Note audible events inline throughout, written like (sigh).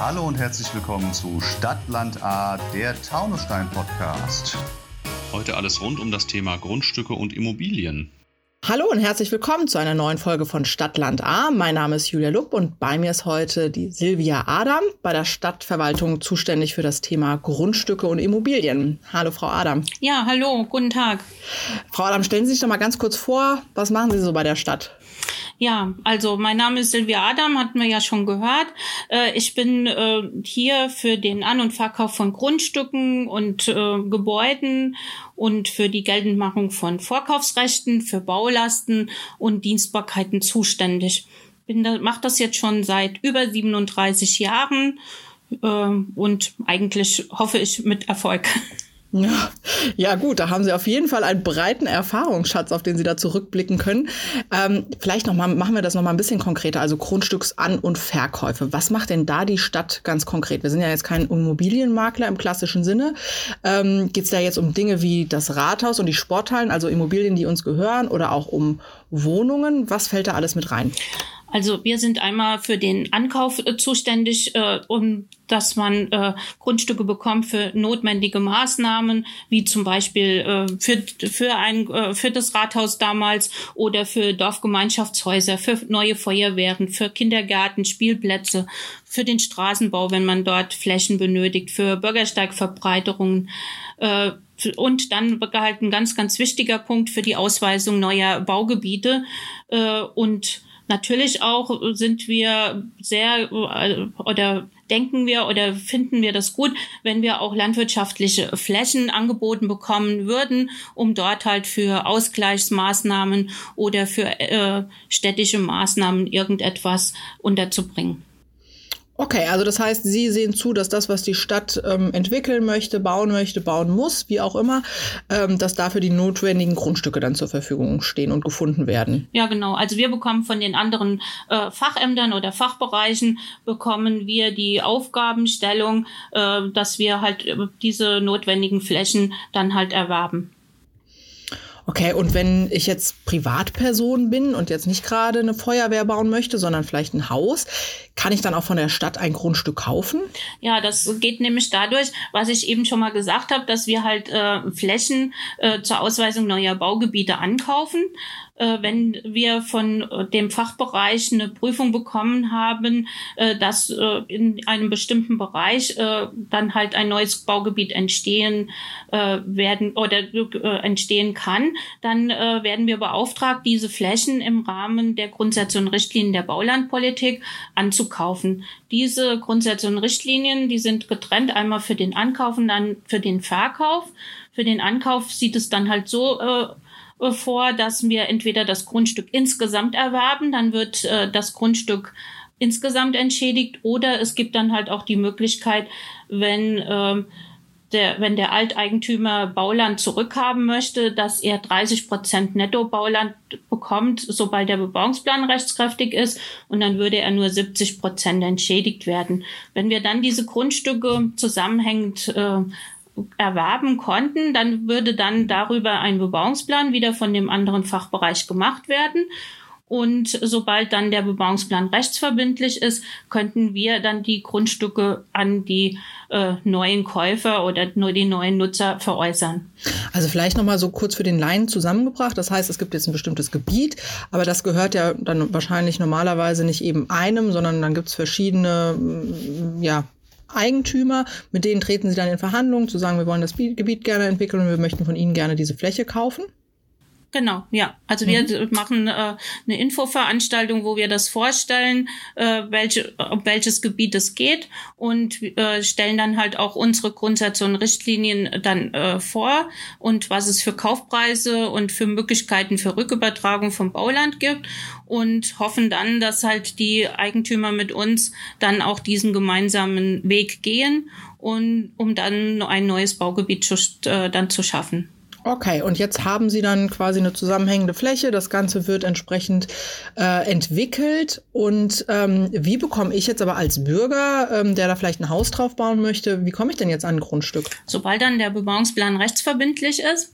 Hallo und herzlich willkommen zu Stadtland A, der Taunusstein Podcast. Heute alles rund um das Thema Grundstücke und Immobilien. Hallo und herzlich willkommen zu einer neuen Folge von Stadtland A. Mein Name ist Julia Lupp und bei mir ist heute die Silvia Adam, bei der Stadtverwaltung zuständig für das Thema Grundstücke und Immobilien. Hallo, Frau Adam. Ja, hallo, guten Tag. Frau Adam, stellen Sie sich doch mal ganz kurz vor, was machen Sie so bei der Stadt? Ja, also mein Name ist Silvia Adam, hatten wir ja schon gehört. Äh, ich bin äh, hier für den An- und Verkauf von Grundstücken und äh, Gebäuden und für die Geltendmachung von Vorkaufsrechten, für Baulasten und Dienstbarkeiten zuständig. Bin da, mache das jetzt schon seit über 37 Jahren und eigentlich hoffe ich mit Erfolg. (laughs) Ja, ja gut, da haben Sie auf jeden Fall einen breiten Erfahrungsschatz, auf den Sie da zurückblicken können. Ähm, vielleicht noch mal, machen wir das noch mal ein bisschen konkreter, also Grundstücksan- und Verkäufe. Was macht denn da die Stadt ganz konkret? Wir sind ja jetzt kein Immobilienmakler im klassischen Sinne. Ähm, Geht es da jetzt um Dinge wie das Rathaus und die Sporthallen, also Immobilien, die uns gehören, oder auch um Wohnungen? Was fällt da alles mit rein? Also wir sind einmal für den Ankauf äh, zuständig, äh, um dass man äh, Grundstücke bekommt für notwendige Maßnahmen, wie zum Beispiel äh, für für ein äh, für das Rathaus damals oder für Dorfgemeinschaftshäuser, für neue Feuerwehren, für Kindergärten, Spielplätze, für den Straßenbau, wenn man dort Flächen benötigt, für Bürgersteigverbreiterungen. Äh, und dann halt ein ganz, ganz wichtiger Punkt für die Ausweisung neuer Baugebiete äh, und Natürlich auch sind wir sehr oder denken wir oder finden wir das gut, wenn wir auch landwirtschaftliche Flächen angeboten bekommen würden, um dort halt für Ausgleichsmaßnahmen oder für äh, städtische Maßnahmen irgendetwas unterzubringen. Okay, also das heißt, Sie sehen zu, dass das, was die Stadt ähm, entwickeln möchte, bauen möchte, bauen muss, wie auch immer, ähm, dass dafür die notwendigen Grundstücke dann zur Verfügung stehen und gefunden werden. Ja, genau. Also wir bekommen von den anderen äh, Fachämtern oder Fachbereichen bekommen wir die Aufgabenstellung, äh, dass wir halt diese notwendigen Flächen dann halt erwerben. Okay, und wenn ich jetzt Privatperson bin und jetzt nicht gerade eine Feuerwehr bauen möchte, sondern vielleicht ein Haus, kann ich dann auch von der Stadt ein Grundstück kaufen? Ja, das geht nämlich dadurch, was ich eben schon mal gesagt habe, dass wir halt äh, Flächen äh, zur Ausweisung neuer Baugebiete ankaufen wenn wir von äh, dem Fachbereich eine Prüfung bekommen haben, äh, dass äh, in einem bestimmten Bereich äh, dann halt ein neues Baugebiet entstehen äh, werden oder äh, entstehen kann, dann äh, werden wir beauftragt, diese Flächen im Rahmen der Grundsätze und Richtlinien der Baulandpolitik anzukaufen. Diese Grundsätze und Richtlinien, die sind getrennt, einmal für den Ankauf und dann für den Verkauf. Für den Ankauf sieht es dann halt so äh, vor, dass wir entweder das Grundstück insgesamt erwerben, dann wird äh, das Grundstück insgesamt entschädigt, oder es gibt dann halt auch die Möglichkeit, wenn ähm, der, wenn der Alteigentümer Bauland zurückhaben möchte, dass er 30 Prozent Netto-Bauland bekommt, sobald der Bebauungsplan rechtskräftig ist, und dann würde er nur 70 Prozent entschädigt werden. Wenn wir dann diese Grundstücke zusammenhängend äh, erwerben konnten, dann würde dann darüber ein Bebauungsplan wieder von dem anderen Fachbereich gemacht werden. Und sobald dann der Bebauungsplan rechtsverbindlich ist, könnten wir dann die Grundstücke an die äh, neuen Käufer oder nur die neuen Nutzer veräußern. Also vielleicht nochmal so kurz für den Laien zusammengebracht. Das heißt, es gibt jetzt ein bestimmtes Gebiet, aber das gehört ja dann wahrscheinlich normalerweise nicht eben einem, sondern dann gibt es verschiedene ja, Eigentümer, mit denen treten sie dann in Verhandlungen, zu sagen, wir wollen das Gebiet gerne entwickeln und wir möchten von ihnen gerne diese Fläche kaufen. Genau, ja. Also mhm. wir machen äh, eine Infoveranstaltung, wo wir das vorstellen, äh, welche, um welches Gebiet es geht und äh, stellen dann halt auch unsere Grundsätze und Richtlinien dann äh, vor und was es für Kaufpreise und für Möglichkeiten für Rückübertragung vom Bauland gibt und hoffen dann, dass halt die Eigentümer mit uns dann auch diesen gemeinsamen Weg gehen und um dann ein neues Baugebiet zu, äh, dann zu schaffen. Okay, und jetzt haben Sie dann quasi eine zusammenhängende Fläche. Das Ganze wird entsprechend äh, entwickelt. Und ähm, wie bekomme ich jetzt aber als Bürger, ähm, der da vielleicht ein Haus drauf bauen möchte, wie komme ich denn jetzt an ein Grundstück? Sobald dann der Bebauungsplan rechtsverbindlich ist,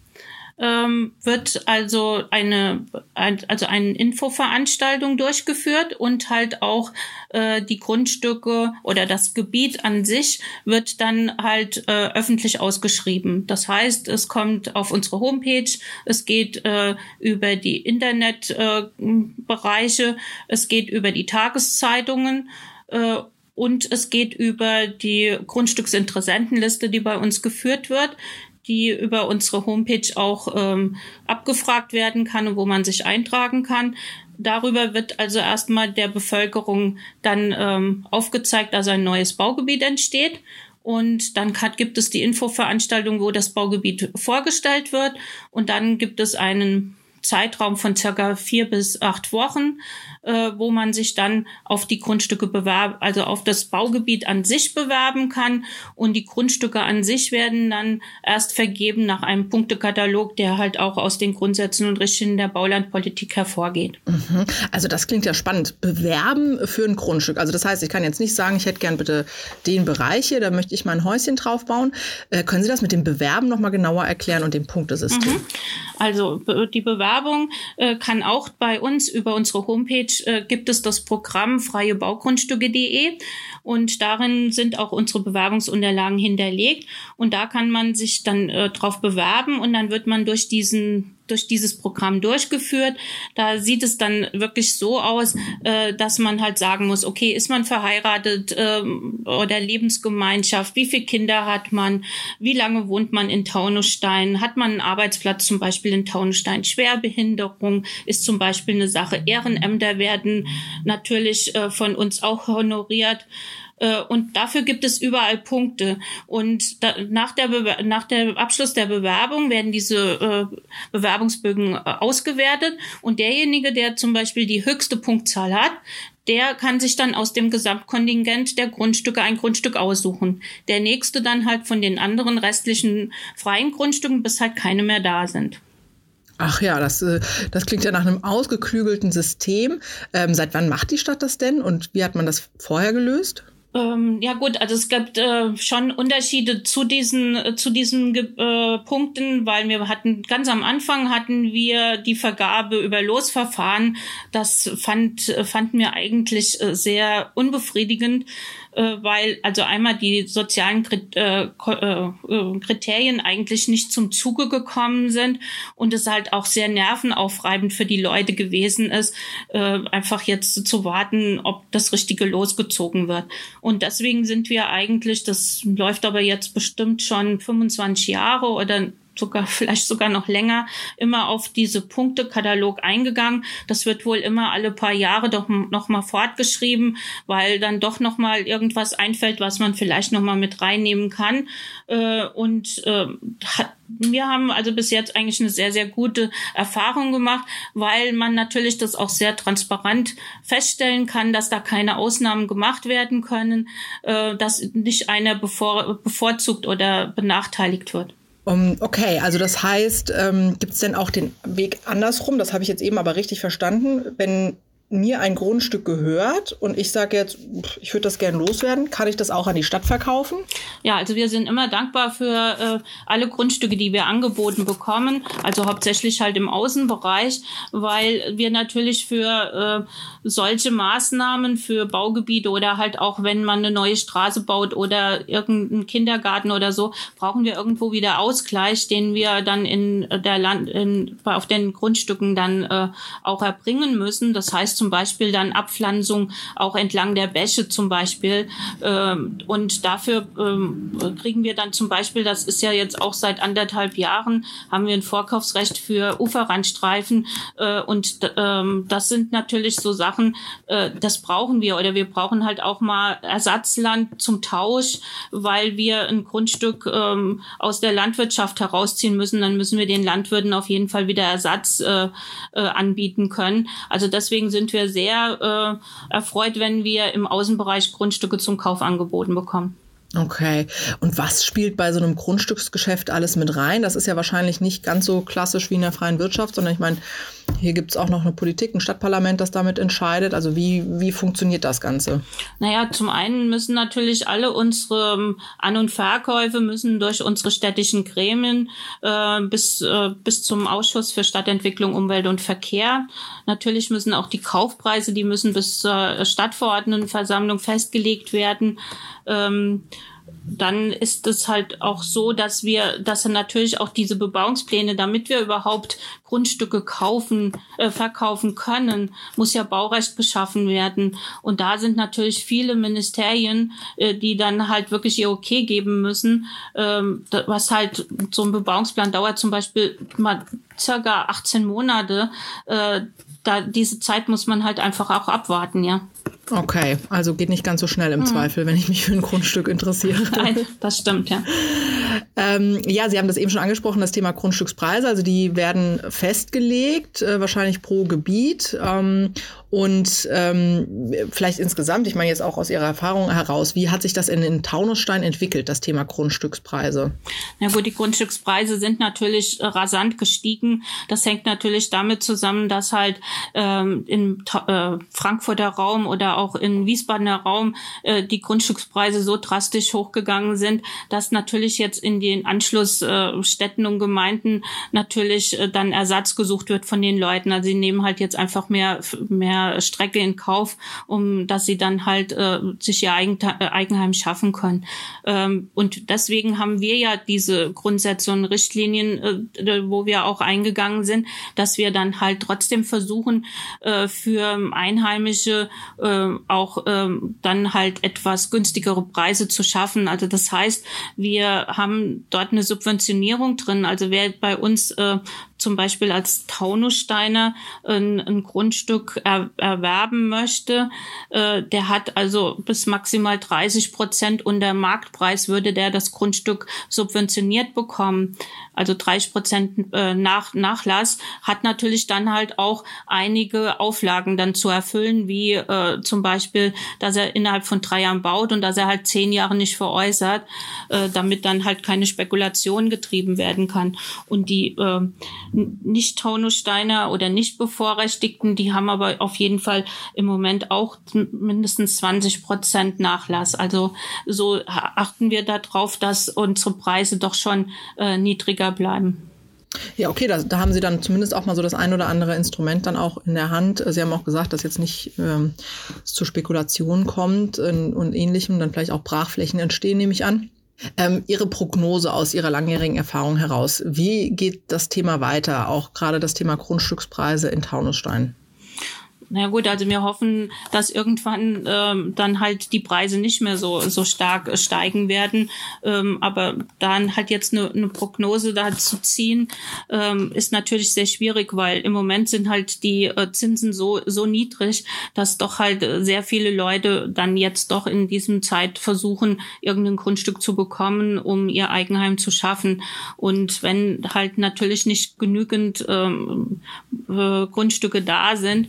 ähm, wird also eine also eine Infoveranstaltung durchgeführt und halt auch äh, die Grundstücke oder das Gebiet an sich wird dann halt äh, öffentlich ausgeschrieben. Das heißt, es kommt auf unsere Homepage, es geht äh, über die Internetbereiche, es geht über die Tageszeitungen äh, und es geht über die Grundstücksinteressentenliste, die bei uns geführt wird die über unsere Homepage auch ähm, abgefragt werden kann und wo man sich eintragen kann. Darüber wird also erstmal der Bevölkerung dann ähm, aufgezeigt, dass ein neues Baugebiet entsteht. Und dann hat, gibt es die Infoveranstaltung, wo das Baugebiet vorgestellt wird. Und dann gibt es einen Zeitraum von circa vier bis acht Wochen, äh, wo man sich dann auf die Grundstücke bewerben, also auf das Baugebiet an sich bewerben kann. Und die Grundstücke an sich werden dann erst vergeben nach einem Punktekatalog, der halt auch aus den Grundsätzen und Richtlinien der Baulandpolitik hervorgeht. Mhm. Also das klingt ja spannend. Bewerben für ein Grundstück. Also das heißt, ich kann jetzt nicht sagen, ich hätte gern bitte den Bereich hier, da möchte ich mein Häuschen drauf bauen. Äh, können Sie das mit dem Bewerben nochmal genauer erklären und dem Punktesystem? Mhm. Also die Bewerbung äh, kann auch bei uns über unsere Homepage äh, gibt es das Programm freiebaugrundstücke.de und darin sind auch unsere Bewerbungsunterlagen hinterlegt. Und da kann man sich dann äh, drauf bewerben und dann wird man durch diesen durch dieses Programm durchgeführt. Da sieht es dann wirklich so aus, äh, dass man halt sagen muss, okay, ist man verheiratet ähm, oder Lebensgemeinschaft, wie viele Kinder hat man, wie lange wohnt man in Taunusstein, hat man einen Arbeitsplatz zum Beispiel in Taunusstein, Schwerbehinderung ist zum Beispiel eine Sache, Ehrenämter werden natürlich äh, von uns auch honoriert. Äh, und dafür gibt es überall Punkte. Und da, nach, der nach dem Abschluss der Bewerbung werden diese äh, Bewerbungsbögen äh, ausgewertet. Und derjenige, der zum Beispiel die höchste Punktzahl hat, der kann sich dann aus dem Gesamtkontingent der Grundstücke ein Grundstück aussuchen. Der nächste dann halt von den anderen restlichen freien Grundstücken, bis halt keine mehr da sind. Ach ja, das, äh, das klingt ja nach einem ausgeklügelten System. Ähm, seit wann macht die Stadt das denn und wie hat man das vorher gelöst? Ähm, ja gut, also es gibt äh, schon Unterschiede zu diesen äh, zu diesen äh, Punkten, weil wir hatten ganz am Anfang hatten wir die Vergabe über Losverfahren. Das fand fanden wir eigentlich äh, sehr unbefriedigend äh, weil also einmal die sozialen äh, äh, Kriterien eigentlich nicht zum Zuge gekommen sind und es halt auch sehr nervenaufreibend für die Leute gewesen ist, einfach jetzt zu warten, ob das Richtige losgezogen wird. Und deswegen sind wir eigentlich, das läuft aber jetzt bestimmt schon 25 Jahre oder sogar vielleicht sogar noch länger immer auf diese Punktekatalog eingegangen. Das wird wohl immer alle paar Jahre doch noch mal fortgeschrieben, weil dann doch noch mal irgendwas einfällt, was man vielleicht noch mal mit reinnehmen kann. Äh, und äh, wir haben also bis jetzt eigentlich eine sehr, sehr gute Erfahrung gemacht, weil man natürlich das auch sehr transparent feststellen kann, dass da keine Ausnahmen gemacht werden können, äh, dass nicht einer bevor, bevorzugt oder benachteiligt wird. Um, okay, also das heißt, ähm, gibt es denn auch den Weg andersrum? Das habe ich jetzt eben aber richtig verstanden. Wenn mir ein Grundstück gehört und ich sage jetzt, ich würde das gerne loswerden, kann ich das auch an die Stadt verkaufen? Ja, also wir sind immer dankbar für äh, alle Grundstücke, die wir angeboten bekommen, also hauptsächlich halt im Außenbereich, weil wir natürlich für äh, solche Maßnahmen, für Baugebiete oder halt auch wenn man eine neue Straße baut oder irgendeinen Kindergarten oder so, brauchen wir irgendwo wieder Ausgleich, den wir dann in der Land, in, auf den Grundstücken dann äh, auch erbringen müssen. Das heißt zum Beispiel dann Abpflanzung auch entlang der Bäche zum Beispiel. Ähm, und dafür ähm, kriegen wir dann zum Beispiel, das ist ja jetzt auch seit anderthalb Jahren, haben wir ein Vorkaufsrecht für Uferrandstreifen. Äh, und ähm, das sind natürlich so Sachen, äh, das brauchen wir. Oder wir brauchen halt auch mal Ersatzland zum Tausch, weil wir ein Grundstück aus der Landwirtschaft herausziehen müssen. Dann müssen wir den Landwirten auf jeden Fall wieder Ersatz äh, anbieten können. Also deswegen sind wir sehr äh, erfreut, wenn wir im Außenbereich Grundstücke zum Kauf angeboten bekommen. Okay. Und was spielt bei so einem Grundstücksgeschäft alles mit rein? Das ist ja wahrscheinlich nicht ganz so klassisch wie in der freien Wirtschaft, sondern ich meine, Hier gibt es auch noch eine Politik, ein Stadtparlament, das damit entscheidet. Also wie, wie funktioniert das Ganze? Naja, zum einen müssen natürlich alle unsere ähm, An- und Verkäufe müssen durch unsere städtischen Gremien äh, bis, äh, bis zum Ausschuss für Stadtentwicklung, Umwelt und Verkehr. Natürlich müssen auch die Kaufpreise, die müssen bis zur Stadtverordnetenversammlung festgelegt werden. Ähm, dann ist es halt auch so, dass wir, dass dann natürlich auch diese Bebauungspläne, damit wir überhaupt Grundstücke kaufen, äh, verkaufen können, muss ja Baurecht geschaffen werden. Und da sind natürlich viele Ministerien, äh, die dann halt wirklich ihr Okay geben müssen, ähm, was halt so ein Bebauungsplan dauert zum Beispiel mal circa 18 Monate. Äh, da diese Zeit muss man halt einfach auch abwarten, ja. Okay, also geht nicht ganz so schnell im mhm. Zweifel, wenn ich mich für ein Grundstück interessiere. (laughs) Nein, das stimmt, ja. ähm, ja, Sie haben das eben schon angesprochen, das Thema Grundstückspreise. Also die werden festgelegt, äh, wahrscheinlich pro Gebiet. Ähm, und ähm, vielleicht insgesamt, ich meine jetzt auch aus Ihrer Erfahrung heraus, wie hat sich das in den Taunusstein entwickelt, das Thema Grundstückspreise? Na gut, die Grundstückspreise sind natürlich äh, rasant gestiegen. Das hängt natürlich damit zusammen, dass halt ähm, im äh, Frankfurter Raum oder auch im Wiesbadener Raum äh, die Grundstückspreise so drastisch hochgegangen sind, dass natürlich jetzt in den Anschlussstädten und Gemeinden natürlich äh, dann Ersatz gesucht wird von den Leuten. Also sie nehmen halt jetzt einfach mehr mehr Strecke in Kauf, um dass sie dann halt äh, sich ihr Eigen äh, Eigenheim schaffen können. Ähm, und deswegen haben wir ja diese Grundsätze und Richtlinien, äh, wo wir auch eingegangen sind, dass wir dann halt trotzdem versuchen, äh, für Einheimische äh, auch äh, dann halt etwas günstigere Preise zu schaffen. Also das heißt, wir haben dort eine Subventionierung drin. Also wer bei uns äh, zum Beispiel als Taunussteiner ein, ein Grundstück er, erwerben möchte, äh, der hat also bis maximal 30 Prozent unter Marktpreis würde der das Grundstück subventioniert bekommen. Also 30 Prozent äh, nach, Nachlass hat natürlich dann halt auch einige Auflagen dann zu erfüllen, wie äh, zum Beispiel, dass er innerhalb von drei Jahren baut und dass er halt zehn Jahre nicht veräußert, äh, damit dann halt keine Spekulation getrieben werden kann. Und die äh, nicht Taunussteiner oder nicht Bevorrechtigten, die haben aber auf jeden Fall im Moment auch mindestens 20 Prozent Nachlass. Also so achten wir darauf, dass unsere Preise doch schon äh, niedriger bleiben. Ja, okay, da, da haben Sie dann zumindest auch mal so das ein oder andere Instrument dann auch in der Hand. Sie haben auch gesagt, dass jetzt nicht ähm, zu Spekulationen kommt und, und ähnlichem, dann vielleicht auch Brachflächen entstehen, nehme ich an. Ähm, Ihre Prognose aus Ihrer langjährigen Erfahrung heraus. Wie geht das Thema weiter, auch gerade das Thema Grundstückspreise in Taunusstein? Na gut, also wir hoffen, dass irgendwann ähm, dann halt die Preise nicht mehr so so stark steigen werden. Ähm, aber dann halt jetzt eine, eine Prognose da zu ziehen, ähm, ist natürlich sehr schwierig, weil im Moment sind halt die äh, Zinsen so so niedrig, dass doch halt äh, sehr viele Leute dann jetzt doch in diesem Zeit versuchen, irgendein Grundstück zu bekommen, um ihr Eigenheim zu schaffen. Und wenn halt natürlich nicht genügend ähm, äh, Grundstücke da sind,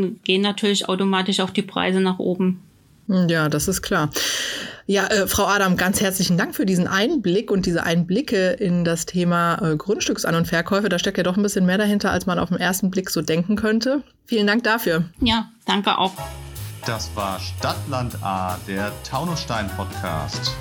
dann gehen natürlich automatisch auch die Preise nach oben. Ja, das ist klar. Ja, äh, Frau Adam, ganz herzlichen Dank für diesen Einblick und diese Einblicke in das Thema äh, Grundstücksan- und Verkäufe. Da steckt ja doch ein bisschen mehr dahinter, als man auf den ersten Blick so denken könnte. Vielen Dank dafür. Ja, danke auch. Das war Stadtland A, der Taunusstein-Podcast.